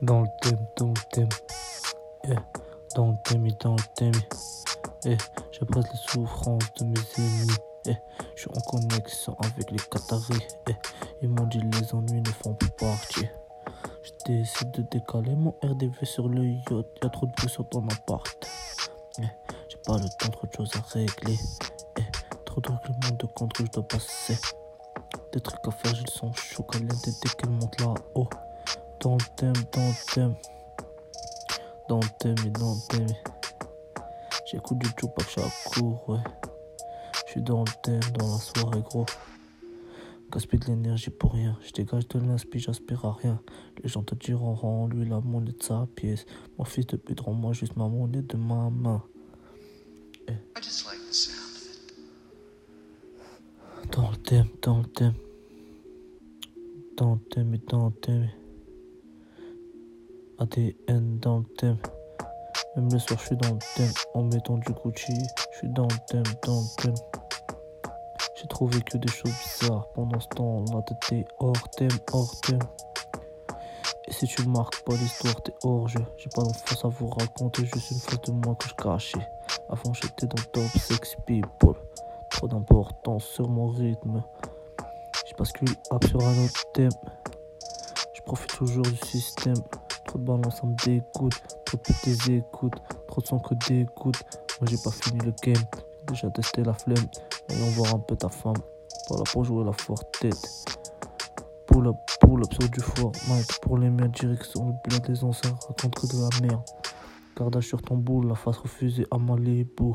Dans le thème, dans le thème. Eh, dans le thème et dans le thème. Eh, j'abrase les souffrances de mes ennemis. Eh, je suis en connexion avec les Qataris. Eh, ils m'ont dit les ennuis ne font plus partie. Je de décaler mon RDV sur le yacht. Y'a trop de bruit sur ton appart. Eh, j'ai pas le temps, trop de choses à régler. Eh, trop de règlements de compte que je dois passer. Des trucs à faire, je le sens chaud, caliente dès qu'elle monte là-haut. Dans le thème, dans le thème. Dans le thème et dans le thème. J'écoute du Tupac chaque cours, ouais. Je suis dans le thème, dans la soirée, gros. Gaspille de l'énergie pour rien. Je dégage de l'inspi, j'aspire à rien. Les gens te diront, rends lui la monnaie de sa pièce. Mon fils de pute, rends-moi juste ma monnaie de ma main. Dans le thème, dans le thème. Dans le thème et dans le thème. ADN dans le thème. Même le soir, je suis dans le thème. En mettant du Gucci, je suis dans le thème, dans le thème. J'ai trouvé que des choses bizarres pendant ce temps-là. T'étais hors thème, hors thème. Et si tu marques pas l'histoire, t'es hors jeu. J'ai pas d'enfance à vous raconter, juste une fois de moi que je cachais. Avant, j'étais dans top sex people. Trop d'importance sur mon rythme. Je bascule sur un autre thème. Je profite toujours du système. Trop de balance, me dégoûte. Trop de petites écoutes. Trop de son que d'écoute. Moi, j'ai pas fini le game. J'ai déjà testé la flemme. Voyons voir un peu ta femme. Voilà pour jouer la forte tête. Pull up, pull up sur du fort. Mike, pour les miens, direction le bled des anciens. Raconte que de la merde. Gardage sur ton boule, la face refusée à Malibu.